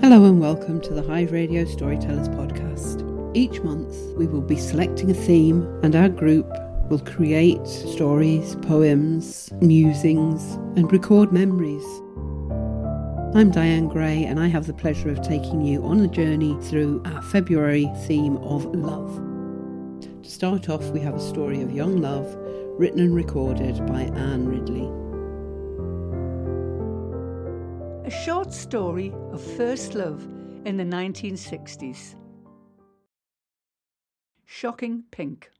Hello and welcome to the Hive Radio Storytellers podcast. Each month we will be selecting a theme and our group will create stories, poems, musings, and record memories. I'm Diane Gray and I have the pleasure of taking you on a journey through our February theme of love. To start off, we have a story of young love written and recorded by Anne Ridley. A short story of first love in the 1960s. Shocking Pink.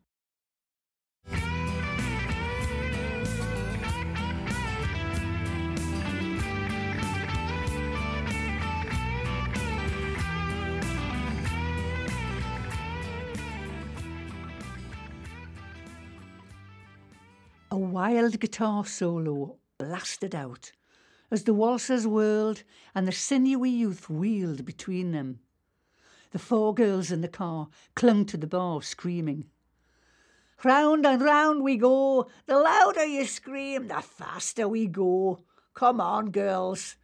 A wild guitar solo blasted out as the waltzers whirled and the sinewy youth wheeled between them. The four girls in the car clung to the bar, screaming. Round and round we go. The louder you scream, the faster we go. Come on, girls,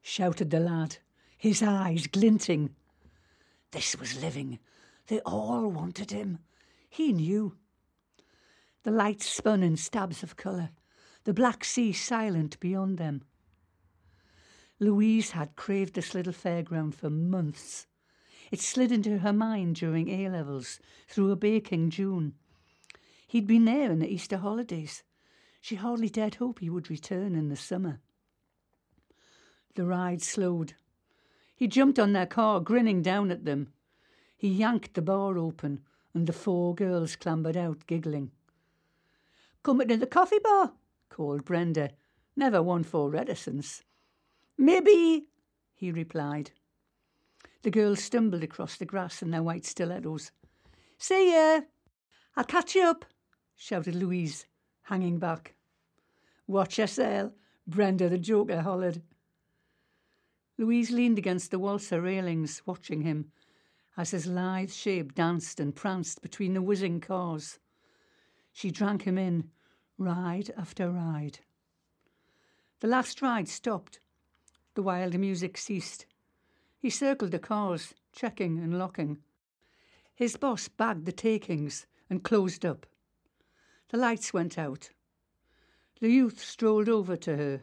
shouted the lad, his eyes glinting. This was living. They all wanted him. He knew. The lights spun in stabs of colour, the black sea silent beyond them. Louise had craved this little fairground for months. It slid into her mind during A levels, through a baking June. He'd been there in the Easter holidays. She hardly dared hope he would return in the summer. The ride slowed. He jumped on their car, grinning down at them. He yanked the bar open, and the four girls clambered out, giggling. Coming to the coffee bar, called Brenda, never one for reticence. Maybe, he replied. The girls stumbled across the grass in their white stilettos. See ya! I'll catch you up, shouted Louise, hanging back. Watch yourself, Brenda the joker hollered. Louise leaned against the waltzer railings, watching him, as his lithe shape danced and pranced between the whizzing cars. She drank him in, ride after ride. The last ride stopped, the wild music ceased. He circled the cars, checking and locking. His boss bagged the takings and closed up. The lights went out. The youth strolled over to her.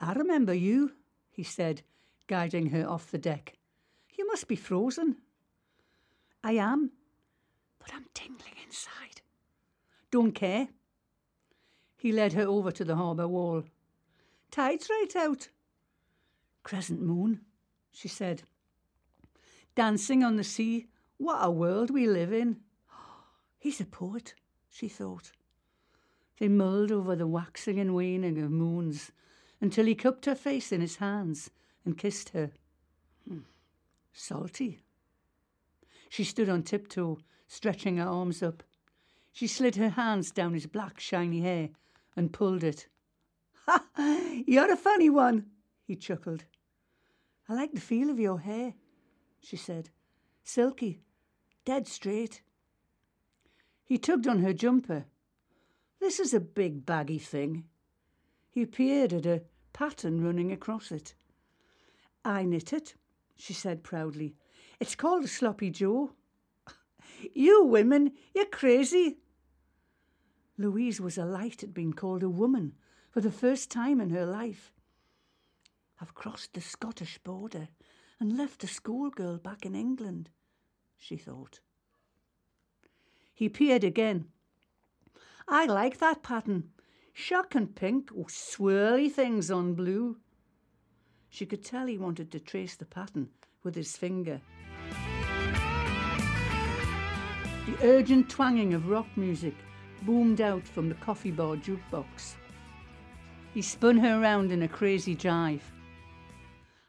I remember you, he said, guiding her off the deck. You must be frozen. I am, but I'm tingling inside. Don't care. He led her over to the harbour wall. Tide's right out, Crescent moon, she said. Dancing on the sea, what a world we live in. He's a poet, she thought. They mulled over the waxing and waning of moons until he cupped her face in his hands and kissed her. Hmm. Salty. She stood on tiptoe, stretching her arms up. She slid her hands down his black, shiny hair and pulled it. Ha! You're a funny one, he chuckled. I like the feel of your hair, she said. Silky, dead straight. He tugged on her jumper. This is a big baggy thing. He peered at a pattern running across it. I knit it, she said proudly. It's called a sloppy Joe. you women, you're crazy. Louise was alight at being called a woman for the first time in her life. I've crossed the Scottish border and left a schoolgirl back in England, she thought. He peered again. I like that pattern. Shocking pink or swirly things on blue. She could tell he wanted to trace the pattern with his finger. The urgent twanging of rock music boomed out from the coffee bar jukebox. He spun her round in a crazy jive.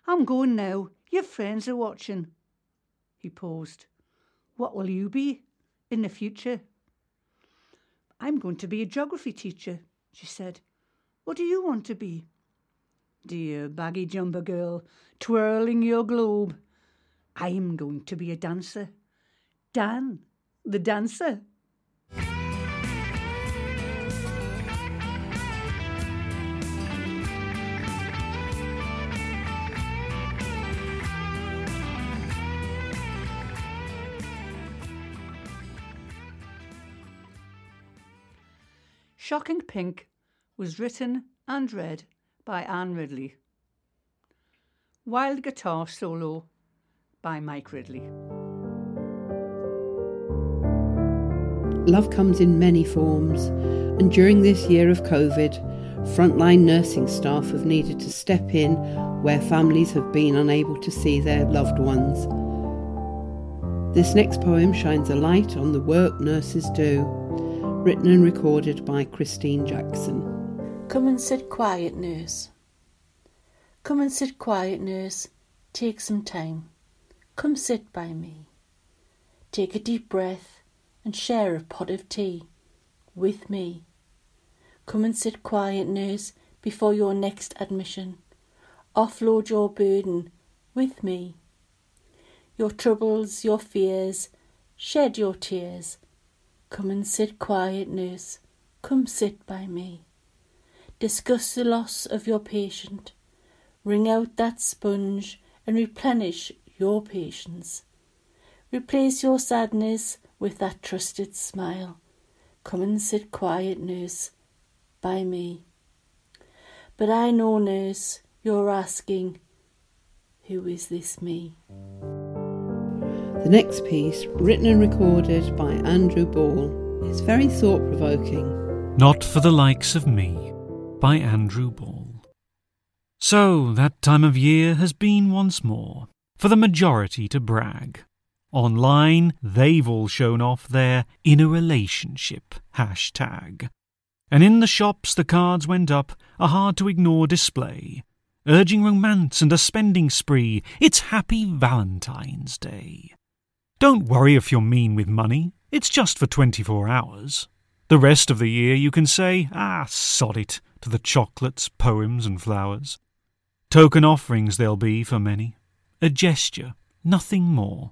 I'm going now. Your friends are watching. He paused. What will you be in the future? I'm going to be a geography teacher, she said. What do you want to be? Dear baggy jumper girl, twirling your globe. I'm going to be a dancer. Dan, the dancer. Shocking Pink was written and read by Anne Ridley. Wild Guitar Solo by Mike Ridley. Love comes in many forms, and during this year of COVID, frontline nursing staff have needed to step in where families have been unable to see their loved ones. This next poem shines a light on the work nurses do, written and recorded by Christine Jackson. Come and sit quiet, nurse. Come and sit quiet, nurse. Take some time. Come sit by me. Take a deep breath and share a pot of tea with me. Come and sit quiet, nurse, before your next admission. Offload your burden with me. Your troubles, your fears, shed your tears. Come and sit quiet, nurse. Come sit by me. Discuss the loss of your patient. Wring out that sponge and replenish your patience. Replace your sadness with that trusted smile. Come and sit quiet, nurse, by me. But I know, nurse, you're asking, who is this me? The next piece, written and recorded by Andrew Ball, is very thought provoking. Not for the likes of me, by Andrew Ball. So that time of year has been once more for the majority to brag. Online, they've all shown off their inner relationship hashtag. And in the shops, the cards went up a hard to ignore display, urging romance and a spending spree. It's Happy Valentine's Day. Don't worry if you're mean with money, it's just for 24 hours. The rest of the year you can say, ah, sod it, to the chocolates, poems, and flowers. Token offerings there'll be for many. A gesture, nothing more.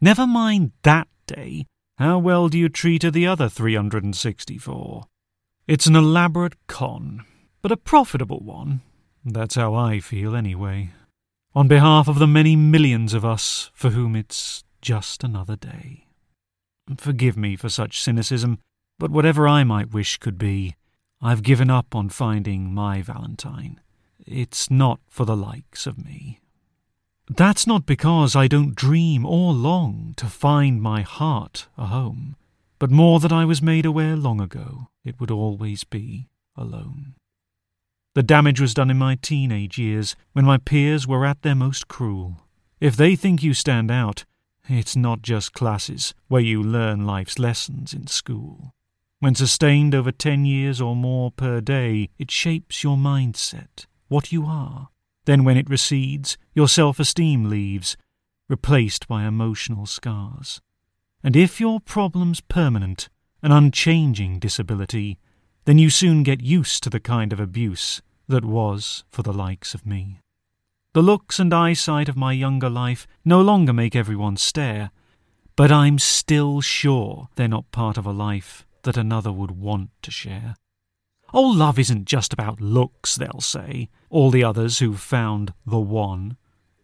Never mind that day. How well do you treat the other 364? It's an elaborate con, but a profitable one. That's how I feel, anyway. On behalf of the many millions of us for whom it's just another day. Forgive me for such cynicism, but whatever I might wish could be, I've given up on finding my Valentine. It's not for the likes of me. That's not because I don't dream or long to find my heart a home, but more that I was made aware long ago it would always be alone. The damage was done in my teenage years, when my peers were at their most cruel. If they think you stand out, it's not just classes where you learn life's lessons in school. When sustained over ten years or more per day, it shapes your mindset, what you are, then, when it recedes, your self esteem leaves, replaced by emotional scars. And if your problem's permanent, an unchanging disability, then you soon get used to the kind of abuse that was for the likes of me. The looks and eyesight of my younger life no longer make everyone stare, but I'm still sure they're not part of a life that another would want to share. Oh, love isn't just about looks, they'll say, all the others who've found the one.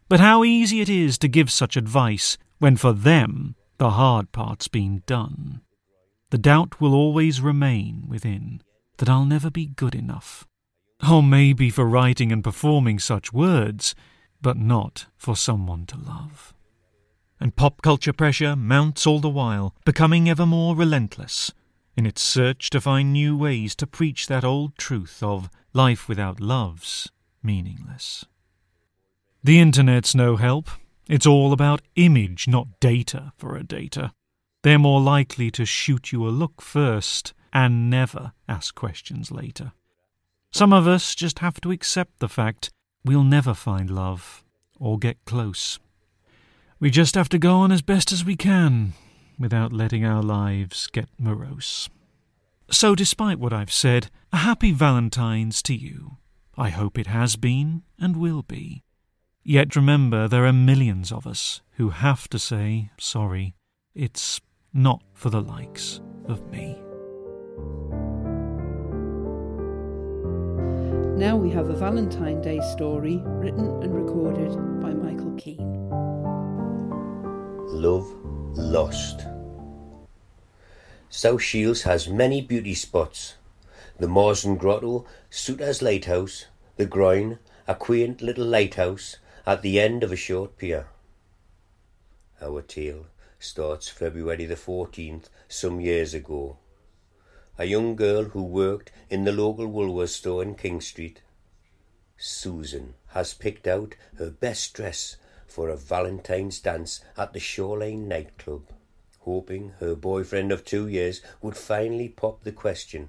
But how easy it is to give such advice when for them the hard part's been done. The doubt will always remain within that I'll never be good enough. Oh, maybe for writing and performing such words, but not for someone to love. And pop culture pressure mounts all the while, becoming ever more relentless in its search to find new ways to preach that old truth of life without love's meaningless. The internet's no help. It's all about image, not data for a data. They're more likely to shoot you a look first and never ask questions later. Some of us just have to accept the fact we'll never find love or get close. We just have to go on as best as we can without letting our lives get morose. So, despite what I've said, a happy Valentine's to you. I hope it has been and will be. Yet remember, there are millions of us who have to say, sorry, it's not for the likes of me. Now we have a Valentine Day story written and recorded by Michael Keane. Love Lost. South Shields has many beauty spots. the Marsden Grotto, Souter's Lighthouse, the Groyne, a quaint little lighthouse at the end of a short pier. Our tale starts February the 14th, some years ago. A young girl who worked in the local Woolworths store in King Street, Susan, has picked out her best dress for a Valentine's dance at the Shoreline nightclub, hoping her boyfriend of two years would finally pop the question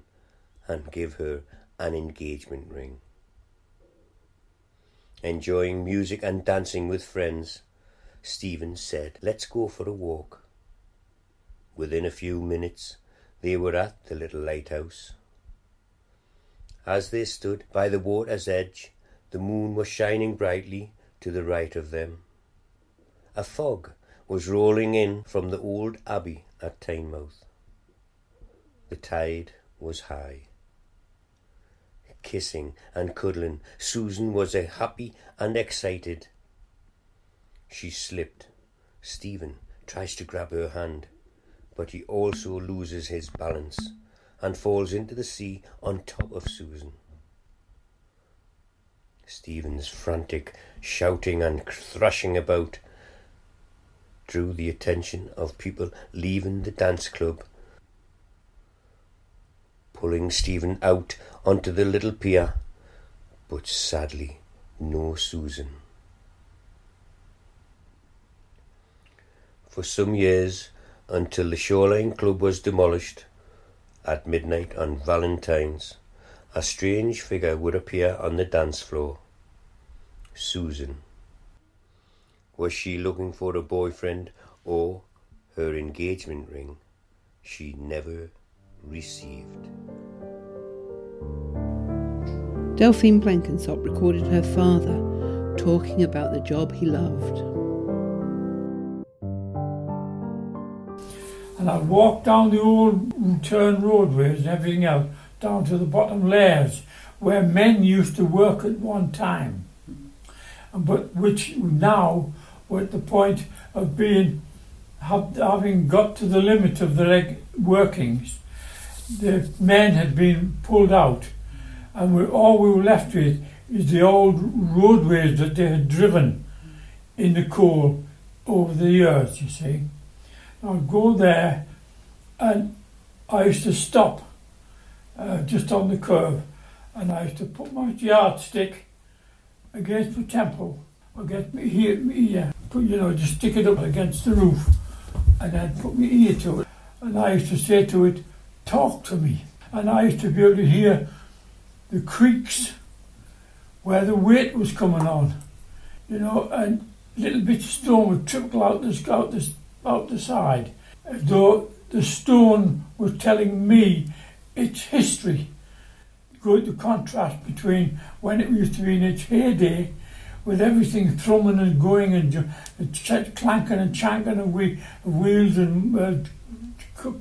and give her an engagement ring. Enjoying music and dancing with friends, Stephen said, Let's go for a walk. Within a few minutes, they were at the little lighthouse. As they stood by the water's edge, the moon was shining brightly to the right of them. A fog was rolling in from the old abbey at Tynemouth. The tide was high. Kissing and cuddling, Susan was happy and excited. She slipped. Stephen tries to grab her hand, but he also loses his balance and falls into the sea on top of Susan. Stephen's frantic shouting and thrashing about drew the attention of people leaving the dance club. Pulling Stephen out onto the little pier, but sadly no Susan. For some years, until the Shoreline Club was demolished, at midnight on Valentine's, a strange figure would appear on the dance floor. Susan. Was she looking for a boyfriend or her engagement ring she never received? Delphine Blenkinsop recorded her father talking about the job he loved. I'd walk down the old turn roadways and everything else down to the bottom layers where men used to work at one time, but which now were at the point of being having got to the limit of their workings. The men had been pulled out, and we, all we were left with is the old roadways that they had driven in the coal over the years. You see, I'd go there, and I used to stop uh, just on the curve, and I used to put my yardstick against the temple, or get me here, me ear, put you know, just stick it up against the roof, and then put my ear to it, and I used to say to it, "Talk to me," and I used to be able to hear the creaks where the weight was coming on, you know, and little bits of stone would trickle out the out the out the side, as though the stone was telling me its history. Good the contrast between when it used to be in its heyday, with everything thrumming and going and clanking and chanking of, wheels and uh,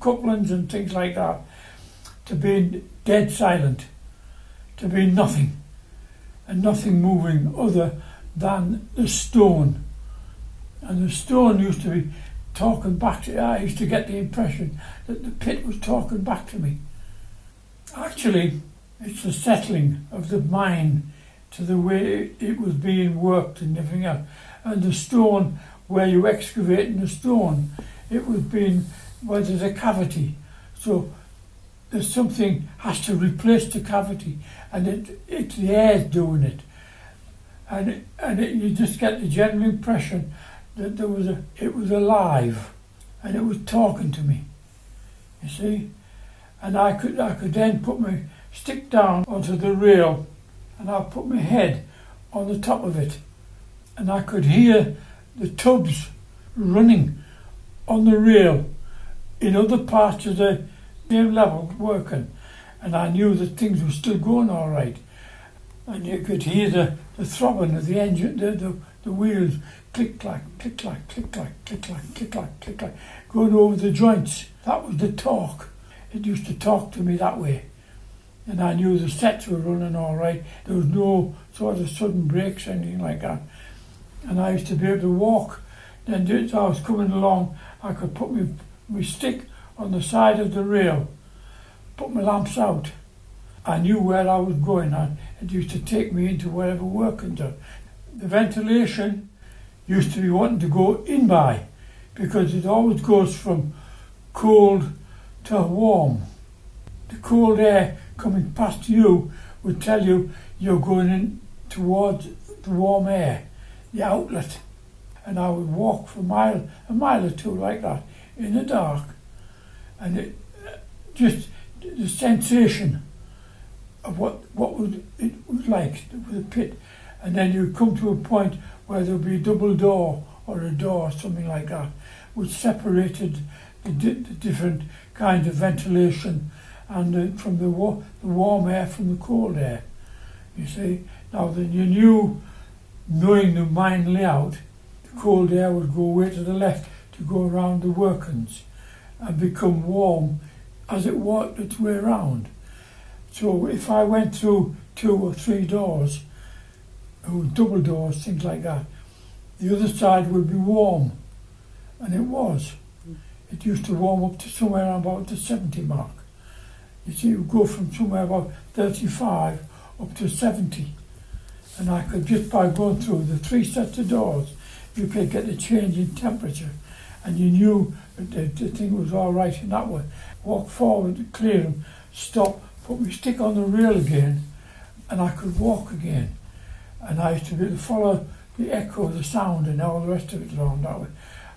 couplings and things like that, to being dead silent, to be nothing, and nothing moving other than the stone. And the stone used to be talking back to I used to get the impression that the pit was talking back to me. Actually, it's the settling of the mine to the way it was being worked and everything else. And the stone, where you excavate in the stone, it was being, well, there's a cavity. So there's something has to replace the cavity, and it, it's the air doing it. And, it, and it, you just get the general impression that there was a, it was alive, and it was talking to me. You see? and I could I could then put my stick down onto the rail and I put my head on the top of it and I could hear the tubs running on the rail in other parts of the same level working and I knew that things were still going all right and you could hear the, the throbbing of the engine the, the, the wheels click clack click clack click clack click clack click clack click clack going over the joints that was the talk it used to talk to me that way. And I knew the sets were running all right. There was no sort of sudden breaks or anything like that. And I used to be able to walk. Then as I was coming along, I could put my, my stick on the side of the rail, put my lamps out, I knew where I was going I, it used to take me into whatever work and done. The ventilation used to be wanting to go in by because it always goes from cold to warm. The cold air coming past you would tell you you're going in towards the warm air, the outlet. And I would walk for a mile, a mile or two like that in the dark, and it just the sensation of what what would it was like with the pit, and then you come to a point where there would be a double door or a door, something like that, which separated the, di- the different kinds of ventilation and uh, from the, wa- the warm air from the cold air. You see, now then you knew, knowing the mine layout, the cold air would go away to the left to go around the workings and become warm as it worked its way around. So if I went through two or three doors, or double doors, things like that, the other side would be warm. And it was. It used to warm up to somewhere about the 70 mark. You see, it would go from somewhere about 35 up to 70. And I could just by going through the three sets of doors, you could get a change in temperature. And you knew the, the thing was all right in that way. Walk forward, clear them, stop, put my stick on the rail again, and I could walk again. And I used to be to follow the echo the sound and all the rest of it around that way.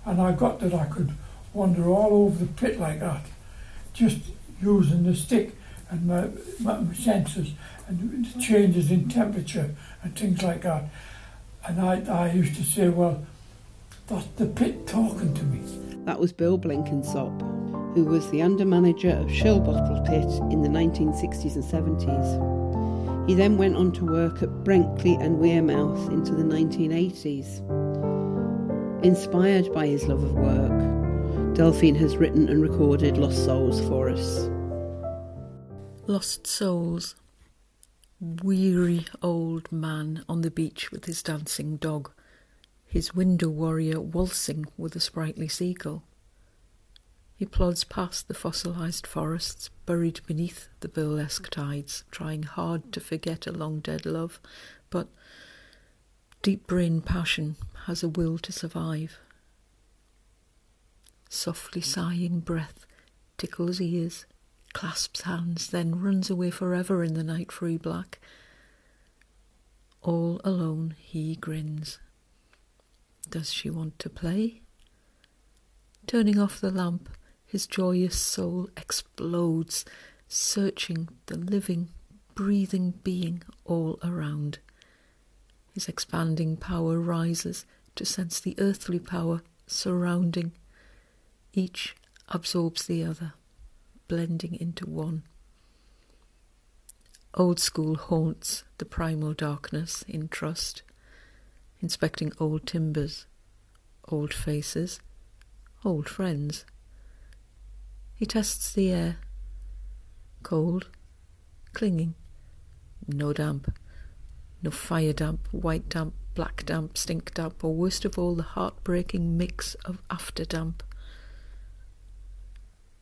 And I got that I could wander all over the pit like that, just using the stick and my, my, my senses and the changes in temperature and things like that. And I, I used to say, well, that's the pit talking to me. That was Bill Blenkinsop, who was the under manager of Shilbottle Pit in the 1960s and 70s. He then went on to work at Brenkley and Wearmouth into the 1980s. Inspired by his love of work, Delphine has written and recorded Lost Souls for us. Lost Souls. Weary old man on the beach with his dancing dog, his window warrior waltzing with a sprightly seagull. He plods past the fossilized forests buried beneath the burlesque tides, trying hard to forget a long dead love, but deep brain passion has a will to survive. Softly sighing breath tickles ears, clasps hands, then runs away forever in the night free black. All alone he grins. Does she want to play? Turning off the lamp, his joyous soul explodes, searching the living, breathing being all around. His expanding power rises to sense the earthly power surrounding. Each absorbs the other, blending into one. Old school haunts the primal darkness in trust, inspecting old timbers, old faces, old friends. He tests the air. Cold, clinging, no damp, no fire damp, white damp, black damp, stink damp, or worst of all, the heartbreaking mix of after damp.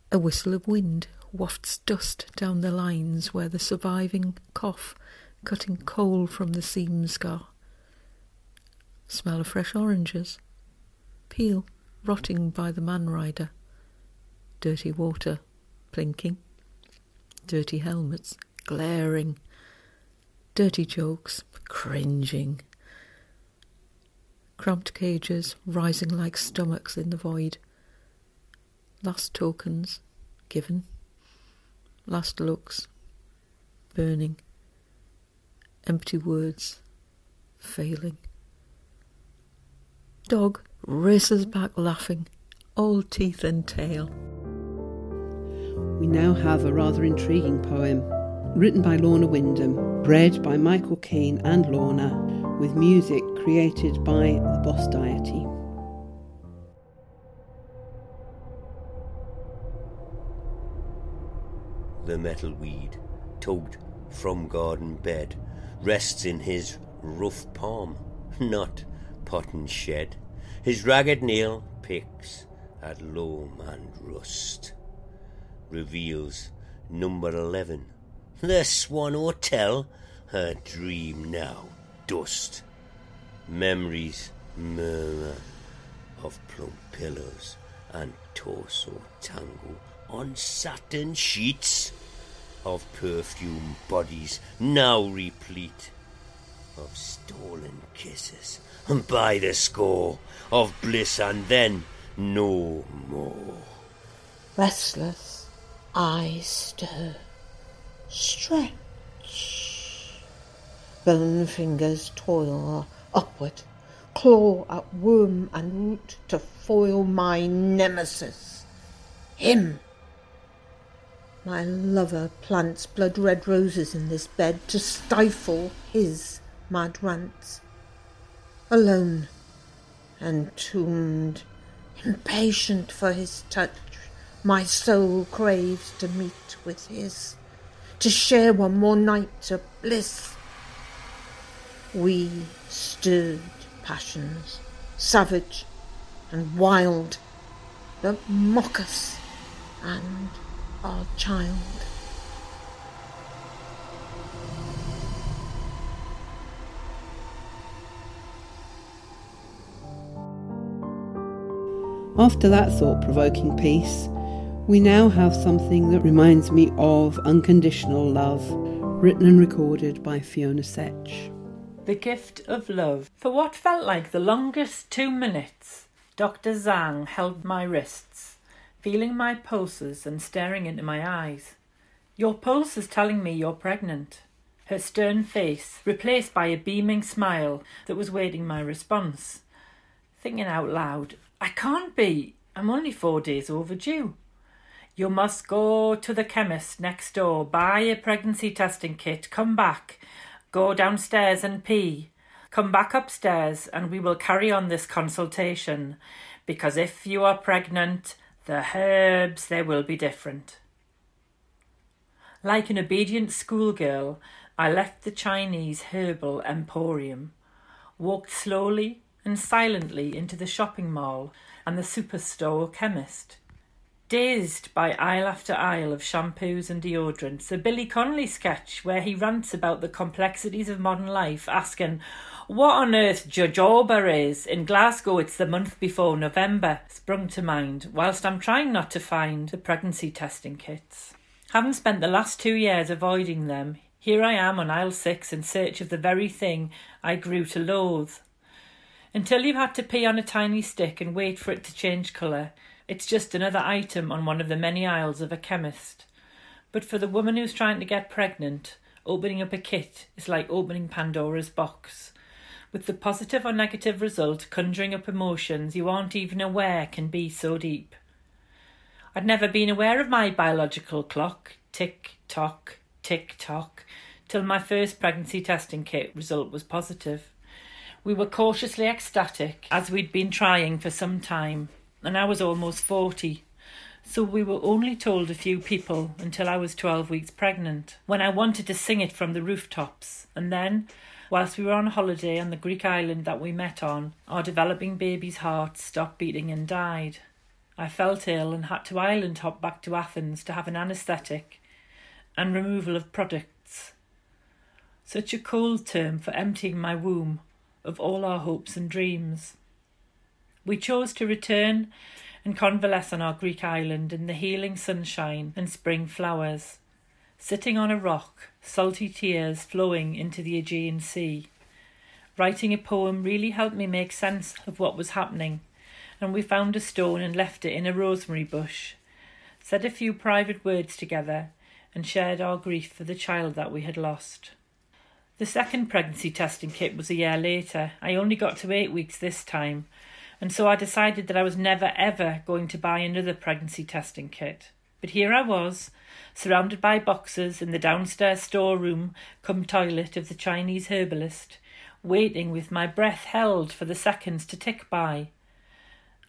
A whistle of wind wafts dust down the lines where the surviving cough, cutting coal from the seam scar. Smell of fresh oranges, peel rotting by the man rider, dirty water plinking, dirty helmets glaring, dirty jokes cringing, cramped cages rising like stomachs in the void, last tokens given, last looks burning, empty words failing. Dog races back laughing, all teeth and tail. We now have a rather intriguing poem, written by Lorna Wyndham, read by Michael Keane and Lorna, with music created by the Boss Deity. The metal weed, tugged from garden bed, rests in his rough palm, not pot and shed. His ragged nail picks at loam and rust, reveals number eleven The Swan Hotel, a dream now, dust. Memories murmur of plump pillows and torso tangle on satin sheets of perfume bodies now replete of stolen kisses and by the score of bliss and then no more. Restless, eyes stir, stretch. Bone fingers toil upward, claw at worm and root to foil my nemesis, him. My lover plants blood red roses in this bed to stifle his mad rants. Alone, entombed, impatient for his touch, my soul craves to meet with his, to share one more night of bliss. We stirred passions, savage and wild, that mock us and our child. After that thought provoking piece, we now have something that reminds me of Unconditional Love, written and recorded by Fiona Setch. The gift of love. For what felt like the longest two minutes, Dr. Zhang held my wrists, feeling my pulses and staring into my eyes. Your pulse is telling me you're pregnant. Her stern face replaced by a beaming smile that was waiting my response. Thinking out loud, I can't be. I'm only four days overdue. You must go to the chemist next door, buy a pregnancy testing kit, come back, go downstairs and pee. Come back upstairs and we will carry on this consultation. Because if you are pregnant, the herbs they will be different. Like an obedient schoolgirl, I left the Chinese herbal emporium, walked slowly and silently into the shopping mall and the superstore chemist. Dazed by aisle after aisle of shampoos and deodorants, a Billy Connolly sketch where he rants about the complexities of modern life, asking, What on earth jojoba is? In Glasgow, it's the month before November, sprung to mind, whilst I'm trying not to find the pregnancy testing kits. Having spent the last two years avoiding them, here I am on aisle six in search of the very thing I grew to loathe. Until you've had to pee on a tiny stick and wait for it to change colour, it's just another item on one of the many aisles of a chemist. But for the woman who's trying to get pregnant, opening up a kit is like opening Pandora's box, with the positive or negative result conjuring up emotions you aren't even aware can be so deep. I'd never been aware of my biological clock, tick tock, tick tock, till my first pregnancy testing kit result was positive. We were cautiously ecstatic as we'd been trying for some time, and I was almost 40. So we were only told a few people until I was 12 weeks pregnant, when I wanted to sing it from the rooftops. And then, whilst we were on holiday on the Greek island that we met on, our developing baby's heart stopped beating and died. I felt ill and had to island hop back to Athens to have an anaesthetic and removal of products. Such a cold term for emptying my womb of all our hopes and dreams. We chose to return and convalesce on our Greek island in the healing sunshine and spring flowers, sitting on a rock, salty tears flowing into the Aegean Sea. Writing a poem really helped me make sense of what was happening, and we found a stone and left it in a rosemary bush, said a few private words together, and shared our grief for the child that we had lost. The second pregnancy testing kit was a year later. I only got to eight weeks this time, and so I decided that I was never ever going to buy another pregnancy testing kit. But here I was, surrounded by boxes in the downstairs storeroom come toilet of the Chinese herbalist, waiting with my breath held for the seconds to tick by.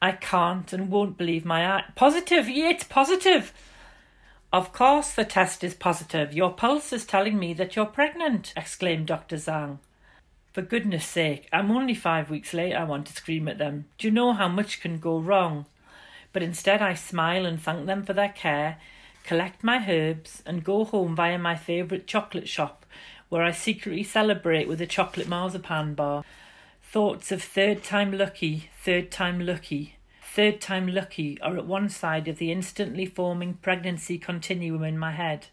I can't and won't believe my eye. Positive! Yeah, it's positive! Of course the test is positive. Your pulse is telling me that you're pregnant, exclaimed Dr. Zhang. For goodness sake, I'm only five weeks late, I want to scream at them. Do you know how much can go wrong? But instead I smile and thank them for their care, collect my herbs, and go home via my favourite chocolate shop, where I secretly celebrate with a chocolate marzipan bar. Thoughts of third time lucky, third time lucky, third time lucky are at one side of the instantly forming pregnancy continuum in my head.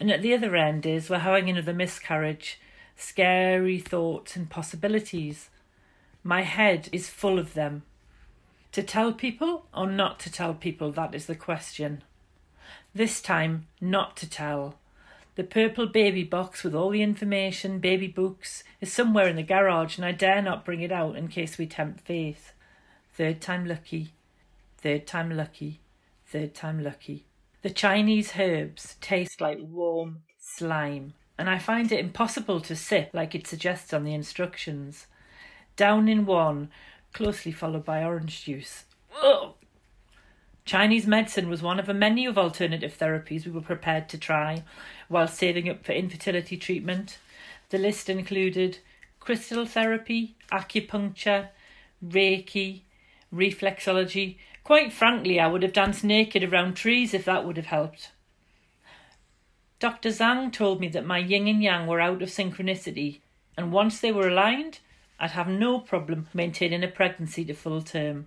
And at the other end is we're having another miscarriage, scary thoughts and possibilities. My head is full of them. To tell people or not to tell people, that is the question. This time, not to tell. The purple baby box with all the information, baby books, is somewhere in the garage, and I dare not bring it out in case we tempt fate. Third time lucky, third time lucky, third time lucky. The Chinese herbs taste like warm slime, and I find it impossible to sip like it suggests on the instructions. Down in one, closely followed by orange juice. Ugh. Chinese medicine was one of a menu of alternative therapies we were prepared to try while saving up for infertility treatment. The list included crystal therapy, acupuncture, Reiki, reflexology. Quite frankly, I would have danced naked around trees if that would have helped. Dr. Zhang told me that my yin and yang were out of synchronicity, and once they were aligned, I'd have no problem maintaining a pregnancy to full term.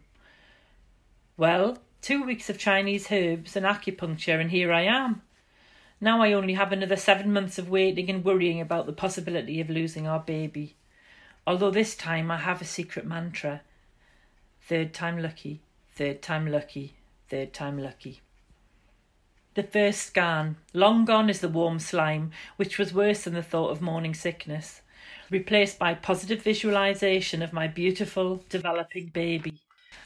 Well, two weeks of Chinese herbs and acupuncture, and here I am. Now I only have another seven months of waiting and worrying about the possibility of losing our baby. Although this time I have a secret mantra third time lucky, third time lucky, third time lucky. The first scan. Long gone is the warm slime, which was worse than the thought of morning sickness, replaced by positive visualization of my beautiful, developing baby.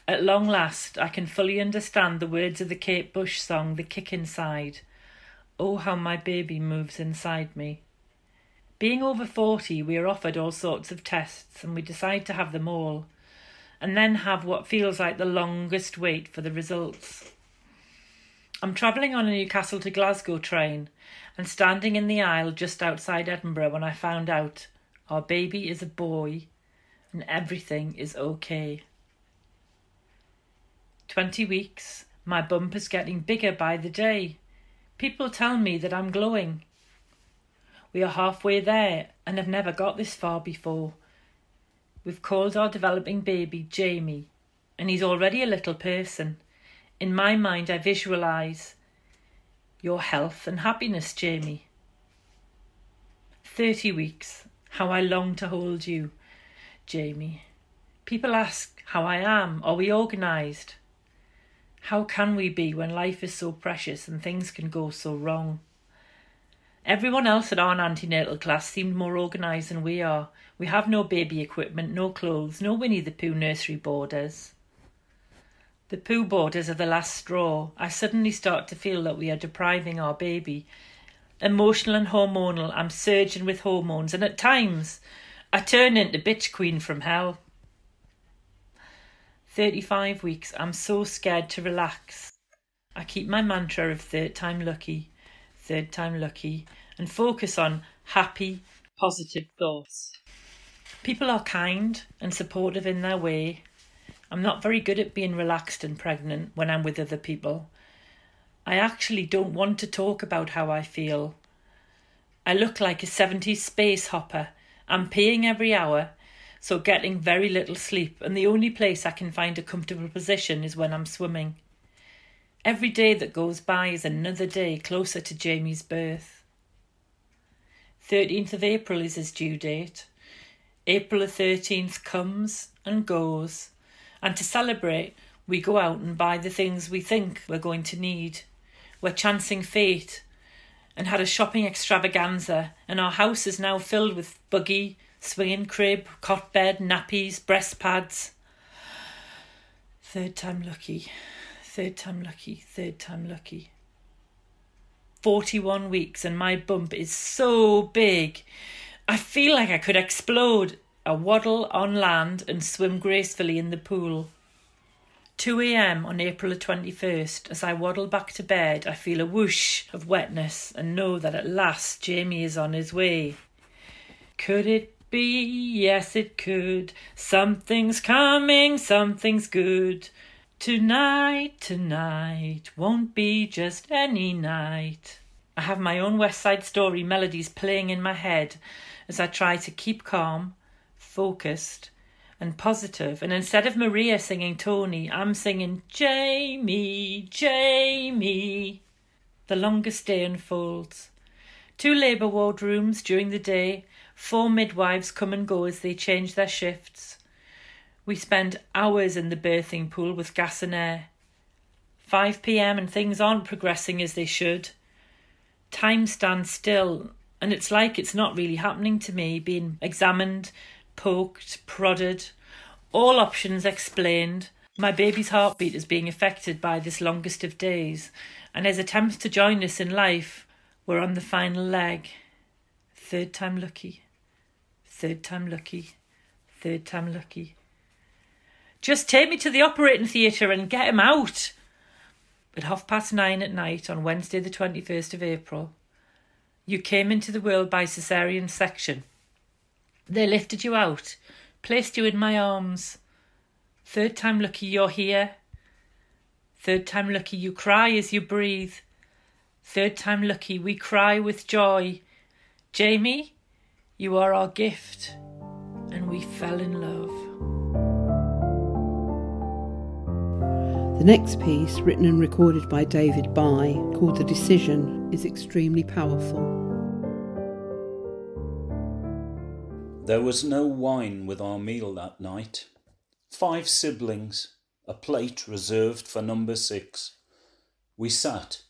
At long last, I can fully understand the words of the Kate Bush song, The Kick Inside. Oh, how my baby moves inside me. Being over 40, we are offered all sorts of tests and we decide to have them all, and then have what feels like the longest wait for the results. I'm travelling on a Newcastle to Glasgow train and standing in the aisle just outside Edinburgh when I found out our baby is a boy and everything is okay. 20 weeks, my bump is getting bigger by the day. People tell me that I'm glowing. We are halfway there and have never got this far before. We've called our developing baby Jamie, and he's already a little person. In my mind, I visualize your health and happiness, Jamie. 30 weeks. How I long to hold you, Jamie. People ask how I am. Are we organised? How can we be when life is so precious and things can go so wrong? Everyone else at our antenatal class seemed more organised than we are. We have no baby equipment, no clothes, no Winnie the Pooh nursery borders. The poo borders are the last straw. I suddenly start to feel that we are depriving our baby. Emotional and hormonal, I'm surging with hormones, and at times I turn into bitch queen from hell. 35 weeks, I'm so scared to relax. I keep my mantra of third time lucky, third time lucky, and focus on happy, positive thoughts. People are kind and supportive in their way. I'm not very good at being relaxed and pregnant when I'm with other people. I actually don't want to talk about how I feel. I look like a 70s space hopper. I'm peeing every hour so getting very little sleep, and the only place I can find a comfortable position is when I'm swimming. Every day that goes by is another day closer to Jamie's birth. 13th of April is his due date. April the 13th comes and goes, and to celebrate, we go out and buy the things we think we're going to need. We're chancing fate and had a shopping extravaganza, and our house is now filled with buggy, swinging crib, cot bed, nappies, breast pads. Third time lucky, third time lucky, third time lucky. 41 weeks and my bump is so big. I feel like I could explode. I waddle on land and swim gracefully in the pool. 2 a.m. on April 21st, as I waddle back to bed, I feel a whoosh of wetness and know that at last Jamie is on his way. Could it be? Yes, it could. Something's coming, something's good. Tonight, tonight won't be just any night. I have my own West Side Story melodies playing in my head as I try to keep calm, focused, and positive. And instead of Maria singing Tony, I'm singing Jamie, Jamie. The longest day unfolds. Two labour ward rooms during the day, four midwives come and go as they change their shifts. We spend hours in the birthing pool with gas and air. 5 pm and things aren't progressing as they should. Time stands still, and it's like it's not really happening to me, being examined, poked, prodded, all options explained. My baby's heartbeat is being affected by this longest of days, and his attempts to join us in life were on the final leg. Third time lucky, third time lucky, third time lucky. Just take me to the operating theatre and get him out. At half past nine at night on Wednesday, the 21st of April, you came into the world by caesarean section. They lifted you out, placed you in my arms. Third time lucky you're here. Third time lucky you cry as you breathe. Third time lucky we cry with joy. Jamie, you are our gift, and we fell in love. The next piece, written and recorded by David Bye, called The Decision, is extremely powerful. There was no wine with our meal that night. Five siblings, a plate reserved for number six. We sat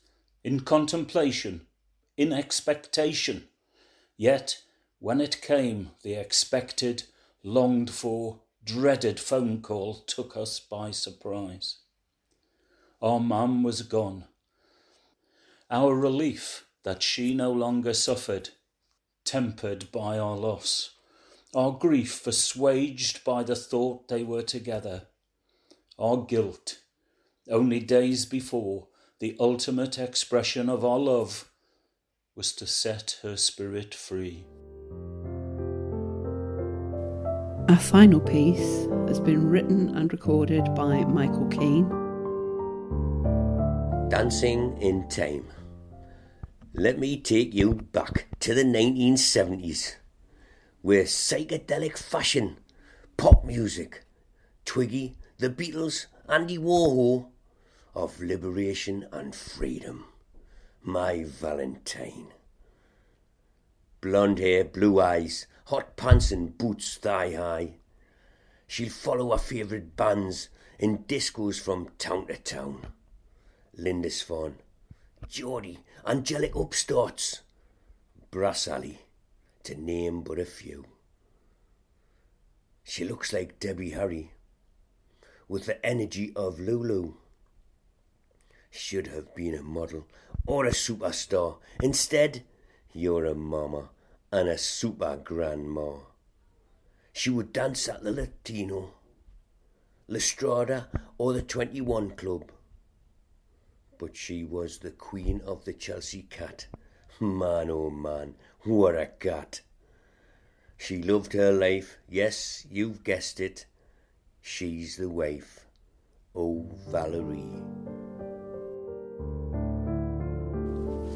in contemplation, in expectation. Yet, when it came, the expected, longed for, dreaded phone call took us by surprise. Our mum was gone. Our relief that she no longer suffered, tempered by our loss, our grief assuaged by the thought they were together, our guilt, only days before, the ultimate expression of our love was to set her spirit free. Our final piece has been written and recorded by Michael Keane. Dancing in Time. Let me take you back to the 1970s, where psychedelic fashion, pop music, Twiggy, the Beatles, Andy Warhol, of liberation and freedom. My Valentine. Blonde hair, blue eyes, hot pants and boots thigh high. She'll follow her favourite bands in discos from town to town. Lindisfarne, Geordie, angelic upstarts, Brass Alley, to name but a few. She looks like Debbie Harry, with the energy of Lulu. Should have been a model or a superstar. Instead, you're a mama and a super grandma. She would dance at the Latino, La Strada, or the 21 Club but she was the queen of the Chelsea cat. Man, oh man, what a cat! She loved her life, yes, you've guessed it. She's the waif. Oh, Valerie.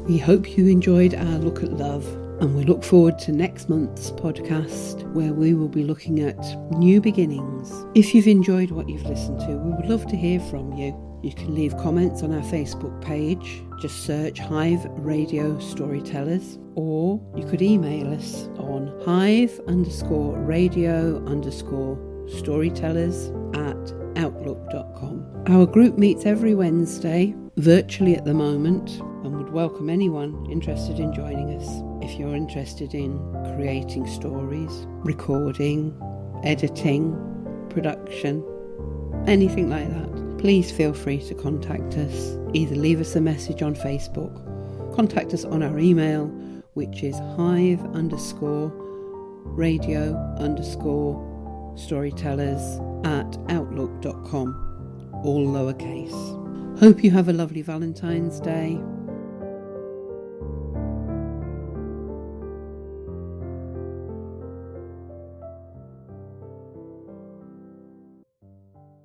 We hope you enjoyed our look at love, and we look forward to next month's podcast where we will be looking at new beginnings. If you've enjoyed what you've listened to, we would love to hear from you. You can leave comments on our Facebook page. Just search Hive Radio Storytellers, or you could email us on hive underscore radio underscore storytellers at outlook.com. Our group meets every Wednesday, virtually at the moment, and would welcome anyone interested in joining us. If you're interested in creating stories, recording, editing, production, anything like that please feel free to contact us. Either leave us a message on Facebook, contact us on our email, which is hive underscore radio underscore storytellers at outlook.com, all lowercase. Hope you have a lovely Valentine's Day